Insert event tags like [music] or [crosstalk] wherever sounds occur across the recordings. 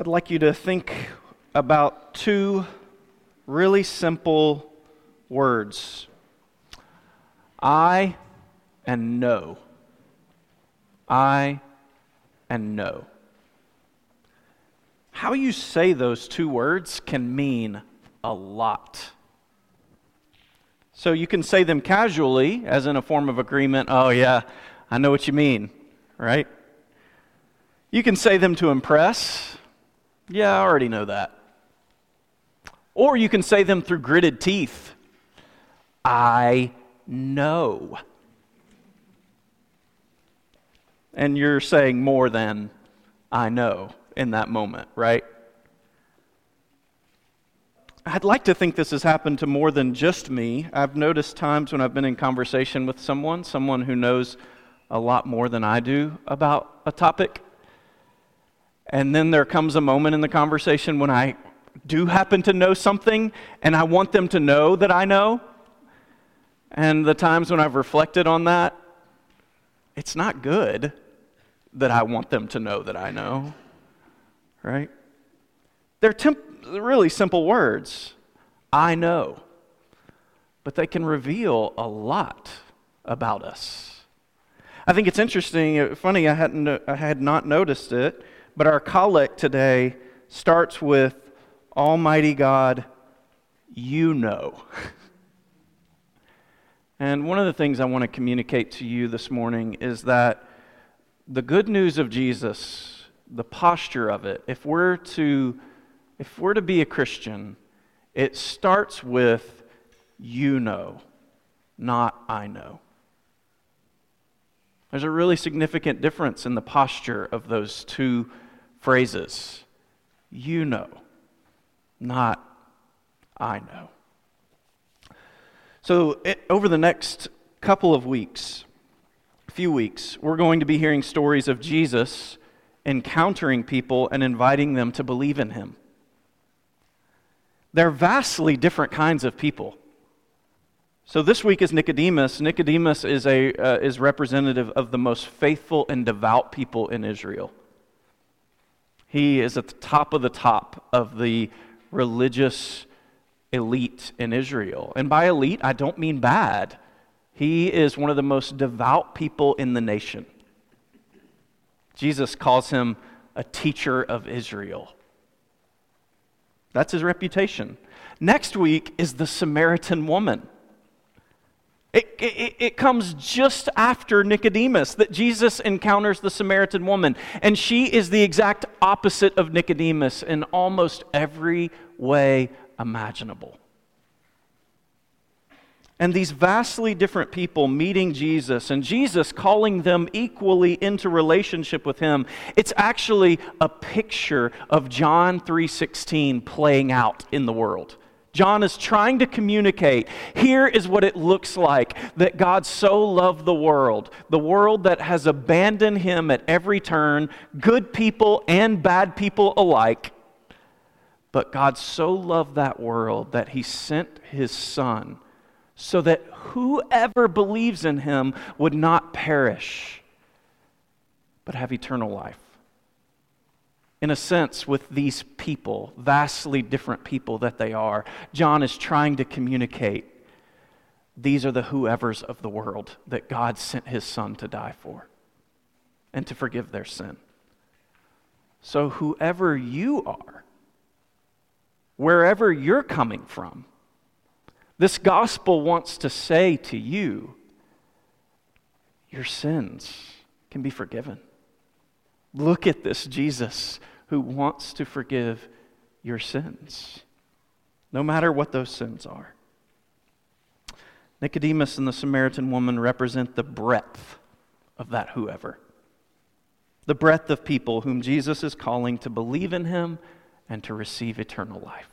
I'd like you to think about two really simple words I and no. I and no. How you say those two words can mean a lot. So you can say them casually, as in a form of agreement. Oh, yeah, I know what you mean, right? You can say them to impress. Yeah, I already know that. Or you can say them through gritted teeth. I know. And you're saying more than I know in that moment, right? I'd like to think this has happened to more than just me. I've noticed times when I've been in conversation with someone, someone who knows a lot more than I do about a topic. And then there comes a moment in the conversation when I do happen to know something and I want them to know that I know. And the times when I've reflected on that, it's not good that I want them to know that I know, right? They're temp- really simple words I know, but they can reveal a lot about us. I think it's interesting, uh, funny, I, hadn't, I had not noticed it, but our collect today starts with Almighty God, you know. [laughs] and one of the things I want to communicate to you this morning is that the good news of Jesus, the posture of it, if we're to if we're to be a Christian, it starts with you know, not I know. There's a really significant difference in the posture of those two phrases. You know, not I know. So, it, over the next couple of weeks, few weeks, we're going to be hearing stories of Jesus encountering people and inviting them to believe in him. They're vastly different kinds of people. So this week is Nicodemus. Nicodemus is, a, uh, is representative of the most faithful and devout people in Israel. He is at the top of the top of the religious elite in Israel. And by elite, I don't mean bad. He is one of the most devout people in the nation. Jesus calls him a teacher of Israel. That's his reputation. Next week is the Samaritan woman. It, it, it, comes just after Nicodemus that Jesus encounters the Samaritan woman. And she is the exact opposite of Nicodemus in almost every way imaginable. And these vastly different people meeting Jesus and Jesus calling them equally into relationship with him, it's actually a picture of John 3:16 playing out in the world. John is trying to communicate here is what it looks like that God so loved the world, the world that has abandoned him at every turn, good people and bad people alike. But God so loved that world that he sent his son so that whoever believes in him would not perish, but have eternal life in a sense, with these people, vastly different people that they are. John is trying to communicate these are the whoever's of the world that God sent his son to die for and to forgive their sin. So, whoever you are, wherever you're coming from, this gospel wants to say to you, your sins can be forgiven. Look at this Jesus who wants to forgive your sins, no matter what those sins are. Nicodemus and the Samaritan woman represent the breadth of that whoever. The breadth of people whom Jesus is calling to believe in him and to receive eternal life.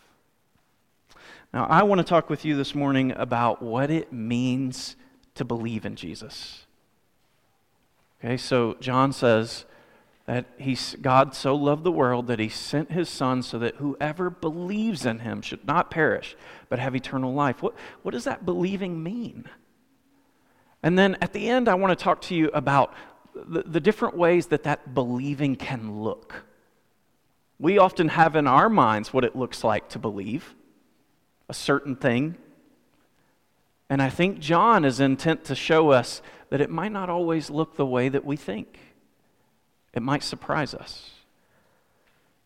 Now, I want to talk with you this morning about what it means to believe in Jesus. Okay, so John says, that he, God so loved the world that he sent his son so that whoever believes in him should not perish, but have eternal life. What, what does that believing mean? And then at the end, I want to talk to you about the, the different ways that that believing can look. We often have in our minds what it looks like to believe a certain thing. And I think John is intent to show us that it might not always look the way that we think. It might surprise us.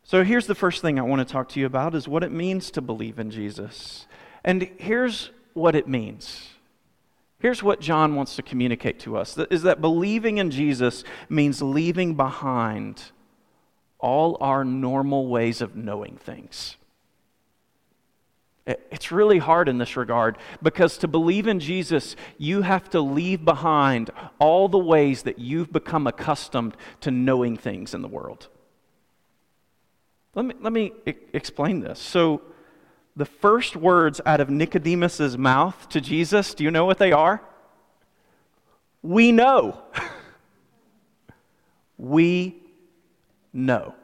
So here's the first thing I want to talk to you about is what it means to believe in Jesus. And here's what it means. Here's what John wants to communicate to us is that believing in Jesus means leaving behind all our normal ways of knowing things. It's really hard in this regard because to believe in Jesus, you have to leave behind all the ways that you've become accustomed to knowing things in the world. Let me, let me explain this. So, the first words out of Nicodemus's mouth to Jesus, do you know what they are? We know. [laughs] we know.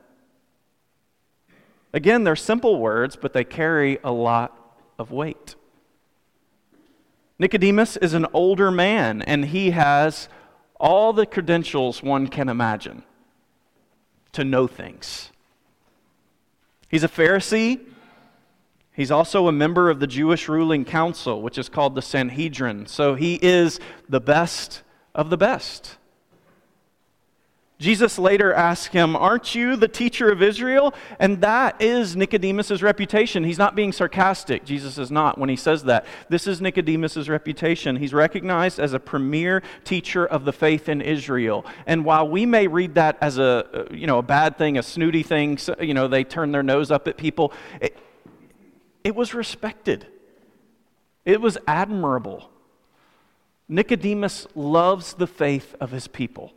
Again, they're simple words, but they carry a lot of weight. Nicodemus is an older man, and he has all the credentials one can imagine to know things. He's a Pharisee. He's also a member of the Jewish ruling council, which is called the Sanhedrin. So he is the best of the best. Jesus later asks him, Aren't you the teacher of Israel? And that is Nicodemus' reputation. He's not being sarcastic. Jesus is not when he says that. This is Nicodemus' reputation. He's recognized as a premier teacher of the faith in Israel. And while we may read that as a, uh, you know, a bad thing, a snooty thing, you know, they turn their nose up at people, it, it was respected, it was admirable. Nicodemus loves the faith of his people.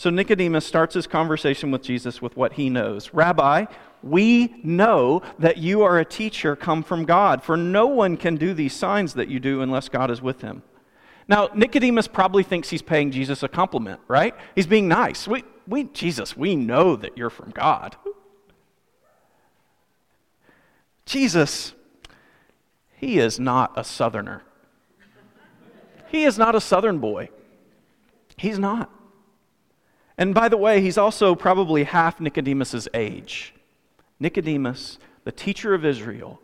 So Nicodemus starts his conversation with Jesus with what he knows Rabbi, we know that you are a teacher come from God, for no one can do these signs that you do unless God is with him. Now, Nicodemus probably thinks he's paying Jesus a compliment, right? He's being nice. We, we, Jesus, we know that you're from God. Jesus, he is not a southerner. He is not a southern boy. He's not. And by the way, he's also probably half Nicodemus's age. Nicodemus, the teacher of Israel,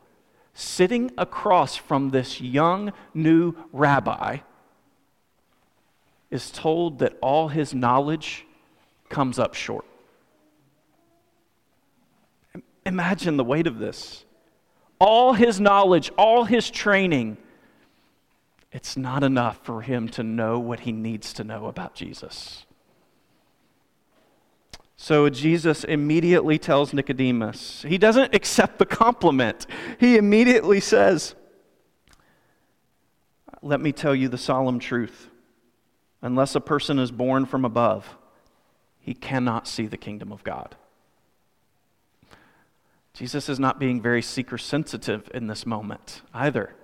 sitting across from this young new rabbi, is told that all his knowledge comes up short. Imagine the weight of this. All his knowledge, all his training, it's not enough for him to know what he needs to know about Jesus. So Jesus immediately tells Nicodemus, he doesn't accept the compliment. He immediately says, Let me tell you the solemn truth. Unless a person is born from above, he cannot see the kingdom of God. Jesus is not being very seeker sensitive in this moment either.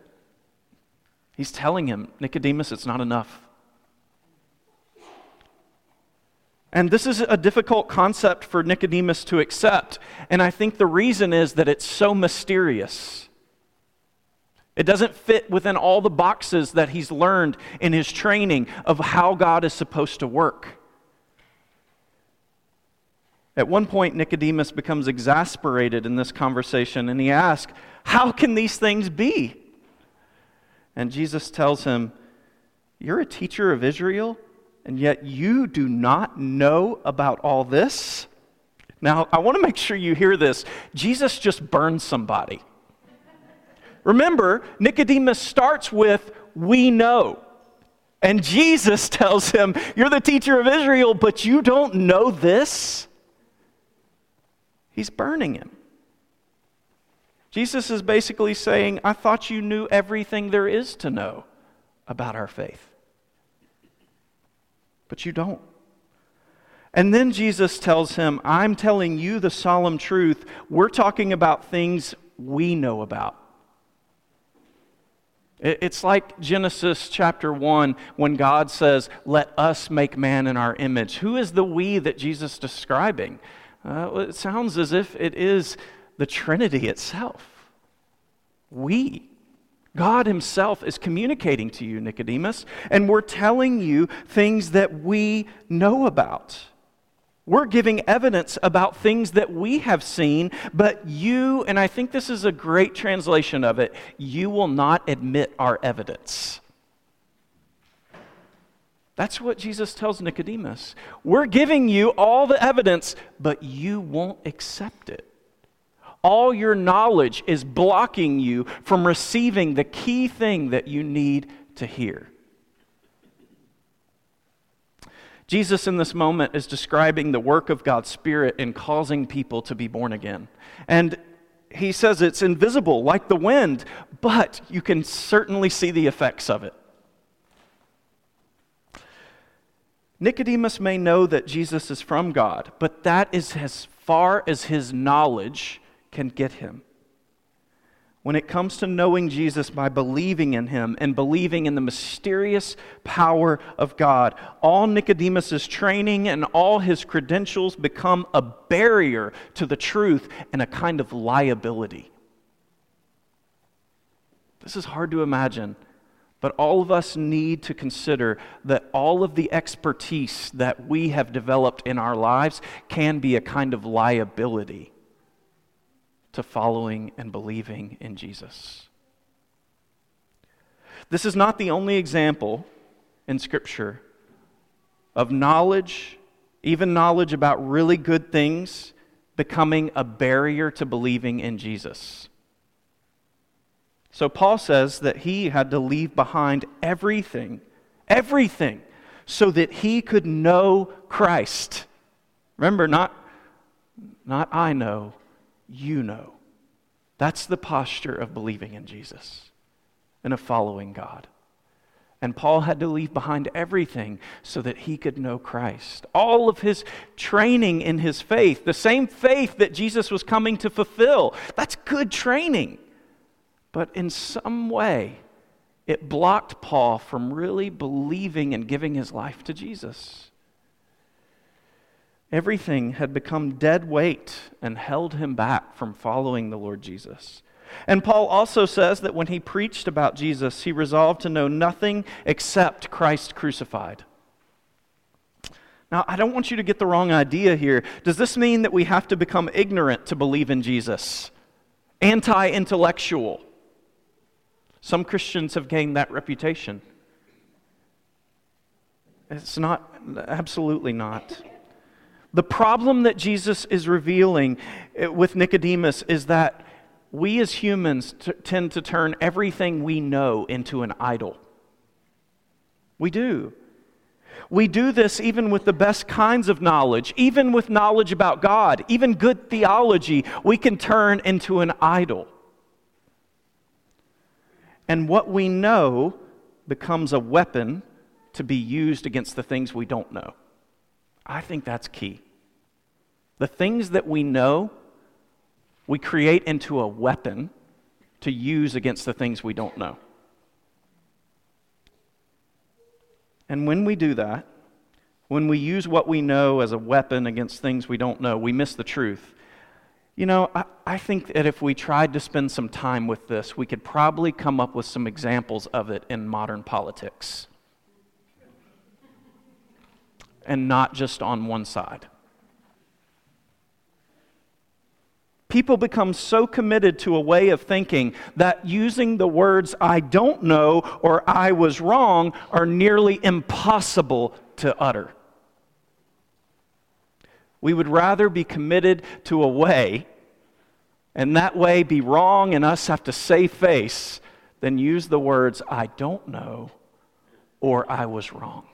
He's telling him, Nicodemus, it's not enough. And this is a difficult concept for Nicodemus to accept. And I think the reason is that it's so mysterious. It doesn't fit within all the boxes that he's learned in his training of how God is supposed to work. At one point, Nicodemus becomes exasperated in this conversation and he asks, How can these things be? And Jesus tells him, You're a teacher of Israel and yet you do not know about all this? Now, I want to make sure you hear this. Jesus just burned somebody. Remember, Nicodemus starts with, We know. And Jesus [laughs] tells him, You're the teacher of Israel, but you don't know this? He's burning him. Jesus is basically saying, I thought you knew everything there is to know about our faith but you don't. And then Jesus tells him, I'm telling you the solemn truth. We're talking about things we know about. It's like Genesis chapter 1 when God says, Let us make man in our image. Who is the we that Jesus is describing? Uh, it sounds as if it is the Trinity itself. We. God Himself is communicating to you, Nicodemus, and we're telling you things that we know about. We're giving evidence about things that we have seen, but you, and I think this is a great translation of it, you will not admit our evidence. That's what Jesus tells Nicodemus. We're giving you all the evidence, but you won't accept it. All your knowledge is blocking you from receiving the key thing that you need to hear. Jesus, in this moment, is describing the work of God's Spirit in causing people to be born again. And he says it's invisible, like the wind, but you can certainly see the effects of it. Nicodemus may know that Jesus is from God, but that is as far as his knowledge can get him. When it comes to knowing Jesus by believing in him and believing in the mysterious power of God, all Nicodemus's training and all his credentials become a barrier to the truth and a kind of liability. This is hard to imagine but all of us need to consider that all of the expertise that we have developed in our lives can be a kind of liability to following and believing in Jesus. This is not the only example in Scripture of knowledge, even knowledge about really good things, becoming a barrier to believing in Jesus. So Paul says that he had to leave behind everything, everything, so that he could know Christ. Remember, not, not I know, you know. That's the posture of believing in Jesus and of following God. And Paul had to leave behind everything so that he could know Christ. All of his training in his faith, the same faith that Jesus was coming to fulfill, that's good training. But in some way, it blocked Paul from really believing and giving his life to Jesus. Everything had become dead weight and held him back from following the Lord Jesus. And Paul also says that when he preached about Jesus, he resolved to know nothing except Christ crucified. Now, I don't want you to get the wrong idea here. Does this mean that we have to become ignorant to believe in Jesus? Anti intellectual? Some Christians have gained that reputation. It's not, absolutely not. The problem that Jesus is revealing eh, with Nicodemus is that we as humans t- tend to turn everything we know into an idol. We do. We do this even with the best kinds of knowledge, even with knowledge about God, even good theology, we can turn into an idol and what we know becomes a weapon to be used against the things we don't know. I think that's key. The things that we know, we create into a weapon to use against the things we don't know. And when we do that, when we use what we know as a weapon against things we don't know, we miss the truth you know, I, I, think that if we tried to spend some time with this, we could probably come up with some examples of it in modern politics. And not just on one side. People become so committed to a way of thinking that using the words I don't know or I was wrong are nearly impossible to utter. We would rather be committed to a way, and that way be wrong and us have to save face, than use the words, I don't know, or I was wrong.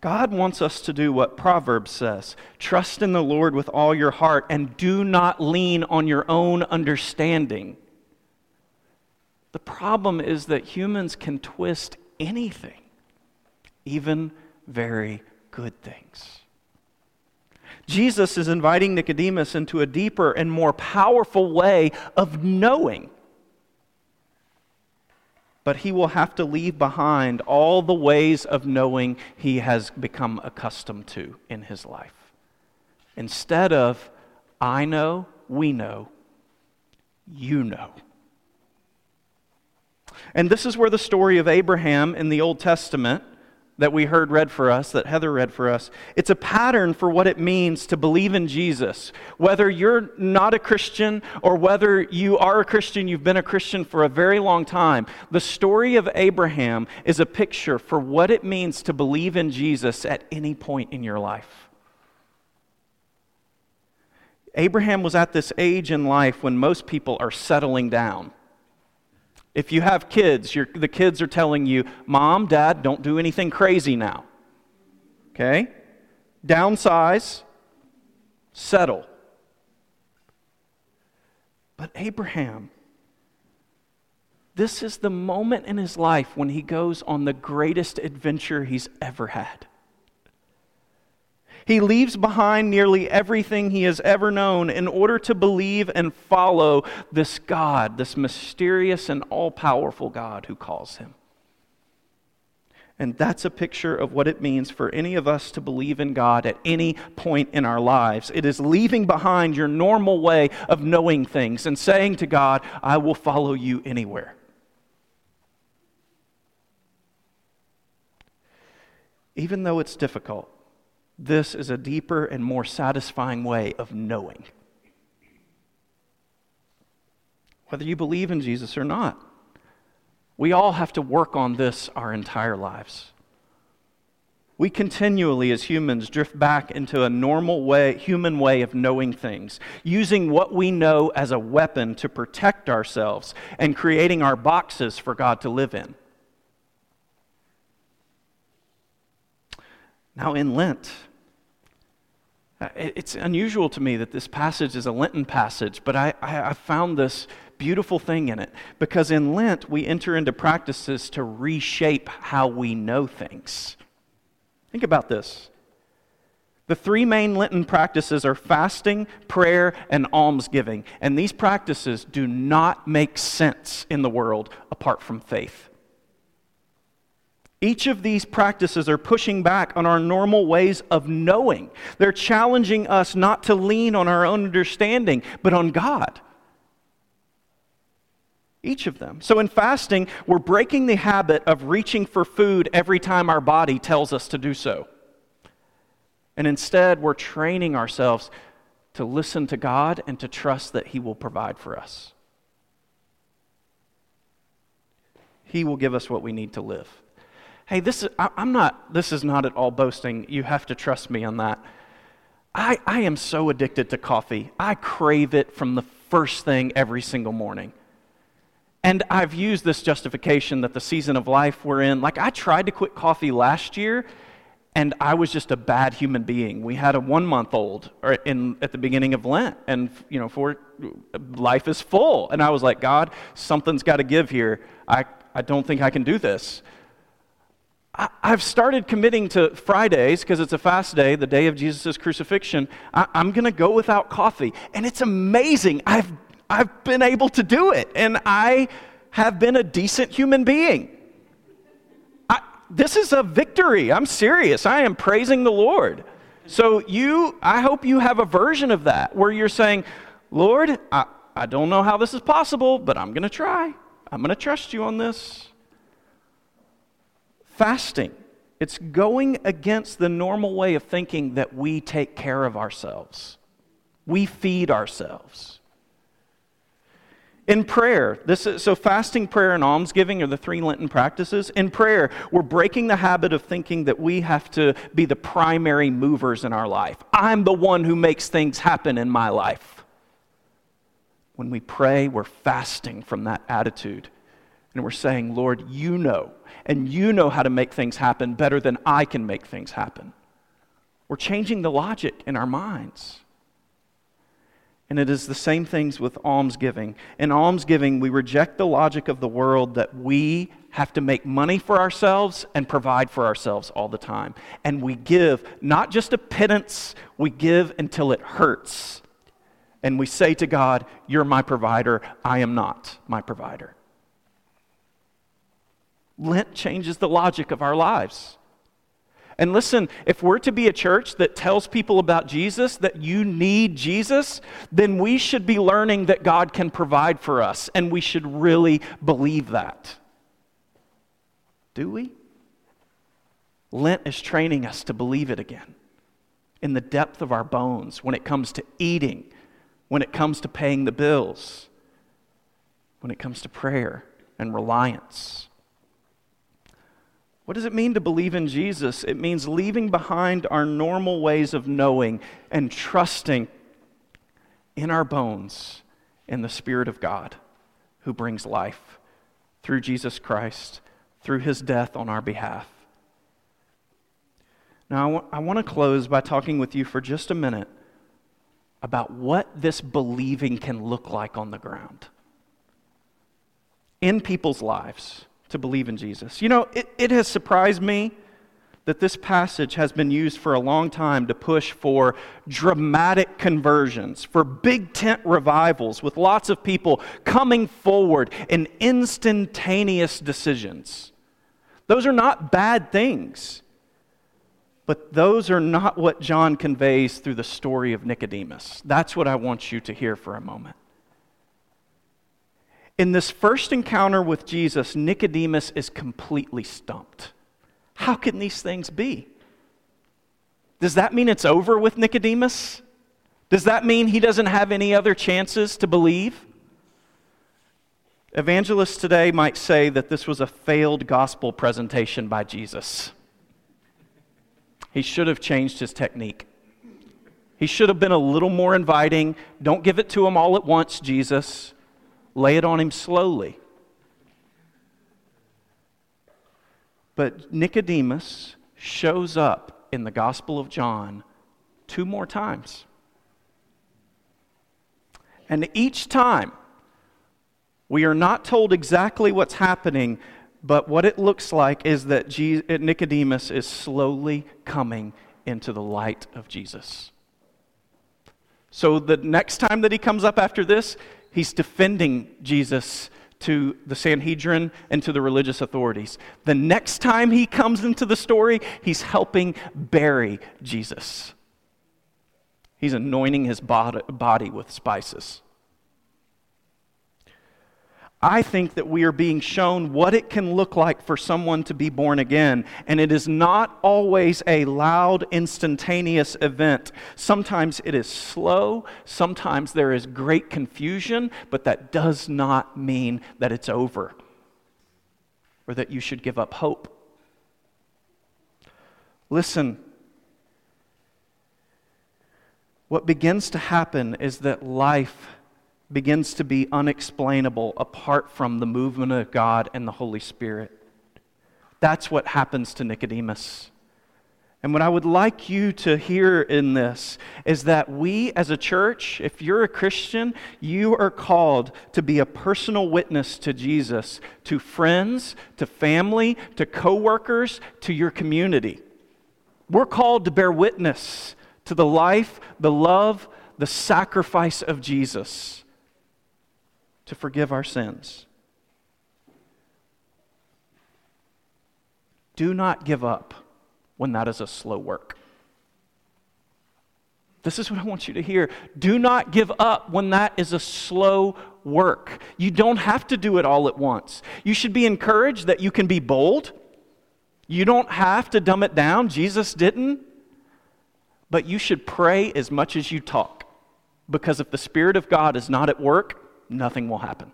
God wants us to do what Proverbs says trust in the Lord with all your heart and do not lean on your own understanding. The problem is that humans can twist anything, even very good things. Jesus is inviting Nicodemus into a deeper and more powerful way of knowing. But he will have to leave behind all the ways of knowing he has become accustomed to in his life. Instead of, I know, we know, you know. And this is where the story of Abraham in the Old Testament that we heard read for us, that Heather read for us, it's a pattern for what it means to believe in Jesus. Whether you're not a Christian or whether you are a Christian, you've been a Christian for a very long time, the story of Abraham is a picture for what it means to believe in Jesus at any point in your life. Abraham was at this age in life when most people are settling down. If you have kids, the kids are telling you, Mom, Dad, don't do anything crazy now. Okay? Downsize, settle. But Abraham, this is the moment in his life when he goes on the greatest adventure he's ever had. He leaves behind nearly everything he has ever known in order to believe and follow this God, this mysterious and all powerful God who calls him. And that's a picture of what it means for any of us to believe in God at any point in our lives. It is leaving behind your normal way of knowing things and saying to God, I will follow you anywhere. Even though it's difficult, this is a deeper and more satisfying way of knowing. Whether you believe in Jesus or not, we all have to work on this our entire lives. We continually, as humans, drift back into a normal way, human way of knowing things, using what we know as a weapon to protect ourselves and creating our boxes for God to live in. Now, in Lent, Uh, it's unusual to me that this passage is a Lenten passage, but I, I, found this beautiful thing in it because in Lent we enter into practices to reshape how we know things. Think about this. The three main Lenten practices are fasting, prayer, and almsgiving. And these practices do not make sense in the world apart from faith. Each of these practices are pushing back on our normal ways of knowing. They're challenging us not to lean on our own understanding, but on God. Each of them. So in fasting, we're breaking the habit of reaching for food every time our body tells us to do so. And instead, we're training ourselves to listen to God and to trust that He will provide for us. He will give us what we need to live hey, this is, I, am not, this is not at all boasting. You have to trust me on that. I, I am so addicted to coffee. I crave it from the first thing every single morning. And I've used this justification that the season of life we're in, like I tried to quit coffee last year, and I was just a bad human being. We had a one month old in, at the beginning of Lent, and you know, for life is full. And I was like, God, something's got to give here. I, I don't think I can do this. I've started committing to Fridays because it's a fast day, the day of Jesus' crucifixion. I, am going to go without coffee. And it's amazing. I've, I've been able to do it. And I have been a decent human being. I, this is a victory. I'm serious. I am praising the Lord. So, you, I hope you have a version of that where you're saying, Lord, I, I don't know how this is possible, but I'm going to try. I'm going to trust you on this fasting. It's going against the normal way of thinking that we take care of ourselves. We feed ourselves. In prayer, this is, so fasting, prayer, and almsgiving are the three Lenten practices. In prayer, we're breaking the habit of thinking that we have to be the primary movers in our life. I'm the one who makes things happen in my life. When we pray, we're fasting from that attitude. And we're saying, Lord, you know and you know how to make things happen better than I can make things happen. We're changing the logic in our minds. And it is the same things with almsgiving. In almsgiving, we reject the logic of the world that we have to make money for ourselves and provide for ourselves all the time. And we give not just a pittance, we give until it hurts. And we say to God, You're my provider, I am not my provider. Lent changes the logic of our lives. And listen, if we're to be a church that tells people about Jesus, that you need Jesus, then we should be learning that God can provide for us, and we should really believe that. Do we? Lent is training us to believe it again in the depth of our bones when it comes to eating, when it comes to paying the bills, when it comes to prayer and reliance. What does it mean to believe in Jesus? It means leaving behind our normal ways of knowing and trusting in our bones in the Spirit of God who brings life through Jesus Christ, through his death on our behalf. Now, I, w- I want to close by talking with you for just a minute about what this believing can look like on the ground in people's lives to believe in Jesus. You know, it, it has surprised me that this passage has been used for a long time to push for dramatic conversions, for big tent revivals, with lots of people coming forward in instantaneous decisions. Those are not bad things. But those are not what John conveys through the story of Nicodemus. That's what I want you to hear for a moment. In this first encounter with Jesus, Nicodemus is completely stumped. How can these things be? Does that mean it's over with Nicodemus? Does that mean he doesn't have any other chances to believe? Evangelists today might say that this was a failed gospel presentation by Jesus. He should have changed his technique. He should have been a little more inviting. Don't give it to him all at once, Jesus. Lay it on him slowly. But Nicodemus shows up in the Gospel of John two more times. And each time, we are not told exactly what's happening, but what it looks like is that uh, Nicodemus is slowly coming into the light of Jesus. So the next time that he comes up after this, he's defending Jesus to the Sanhedrin and to the religious authorities. The next time he comes into the story, he's helping bury Jesus. He's anointing his body with spices. I think that we are being shown what it can look like for someone to be born again. And it is not always a loud, instantaneous event. Sometimes it is slow, sometimes there is great confusion, but that does not mean that it's over or that you should give up hope. Listen, what begins to happen is that life begins to be unexplainable apart from the movement of God and the Holy Spirit. That's what happens to Nicodemus. And what I would like you to hear in this is that we as a church, if you're a Christian, you are called to be a personal witness to Jesus, to friends, to family, to coworkers, to your community. We're called to bear witness to the life, the love, the sacrifice of Jesus to forgive our sins. Do not give up when that is a slow work. This is what I want you to hear. Do not give up when that is a slow work. You don't have to do it all at once. You should be encouraged that you can be bold. You don't have to dumb it down. Jesus didn't. But you should pray as much as you talk. Because if the Spirit of God is not at work, nothing will happen.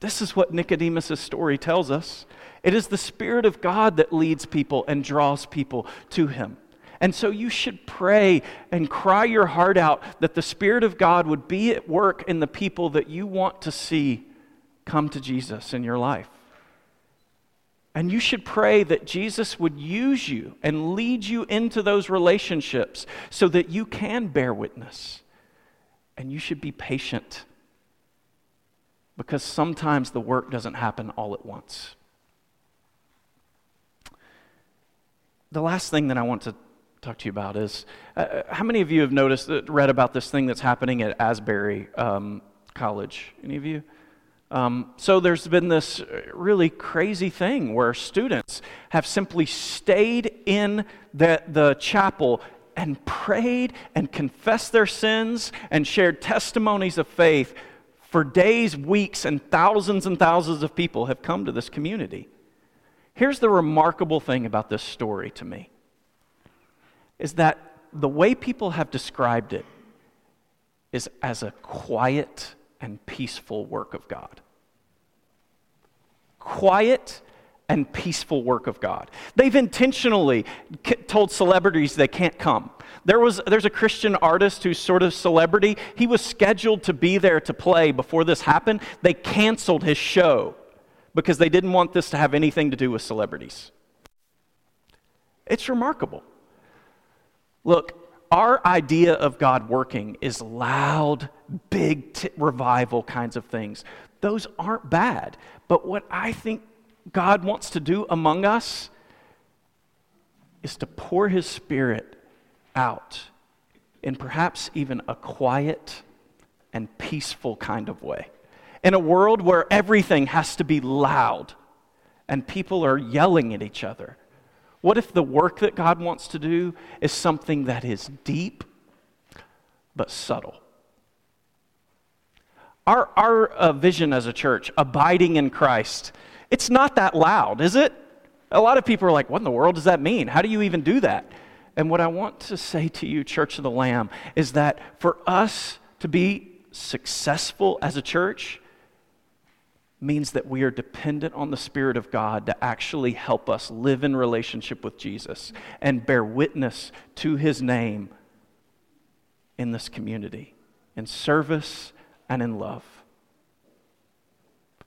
This is what Nicodemus' story tells us. It is the Spirit of God that leads people and draws people to Him. And so you should pray and cry your heart out that the Spirit of God would be at work in the people that you want to see come to Jesus in your life. And you should pray that Jesus would use you and lead you into those relationships so that you can bear witness. And you should be patient because sometimes the work doesn't happen all at once. The last thing that I want to talk to you about is uh, uh how many of you have noticed, uh, read about this thing that's happening at Asbury um, College? Any of you? Um, so there's been this really crazy thing where students have simply stayed in the, the chapel and prayed and confessed their sins and shared testimonies of faith for days, weeks, and thousands and thousands of people have come to this community. Here's the remarkable thing about this story to me is that the way people have described it is as a quiet and peaceful work of God. Quiet and peaceful work of God. They've intentionally told celebrities they can't come. There was there's a Christian artist who's sort of celebrity. He was scheduled to be there to play before this happened. They canceled his show because they didn't want this to have anything to do with celebrities. It's remarkable. Look, our idea of God working is loud, big t- revival kinds of things. Those aren't bad. But what I think God wants to do among us is to pour his spirit out in perhaps even a quiet and peaceful kind of way. In a world where everything has to be loud and people are yelling at each other. What if the work that God wants to do is something that is deep but subtle? Our, our uh, vision as a church, abiding in Christ, it's not that loud, is it? A lot of people are like, what in the world does that mean? How do you even do that? And what I want to say to you, Church of the Lamb, is that for us to be successful as a church means that we are dependent on the Spirit of God to actually help us live in relationship with Jesus and bear witness to His name in this community, in service and in love.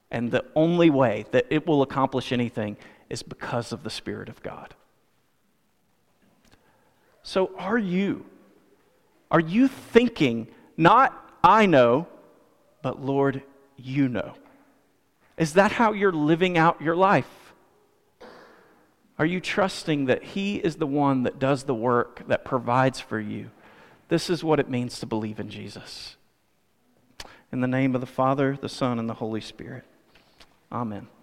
And the only way that it will accomplish anything is because of the Spirit of God. So, are you? Are you thinking, not I know, but Lord, you know? Is that how you're living out your life? Are you trusting that He is the one that does the work, that provides for you? This is what it means to believe in Jesus. In the name of the Father, the Son, and the Holy Spirit. Amen.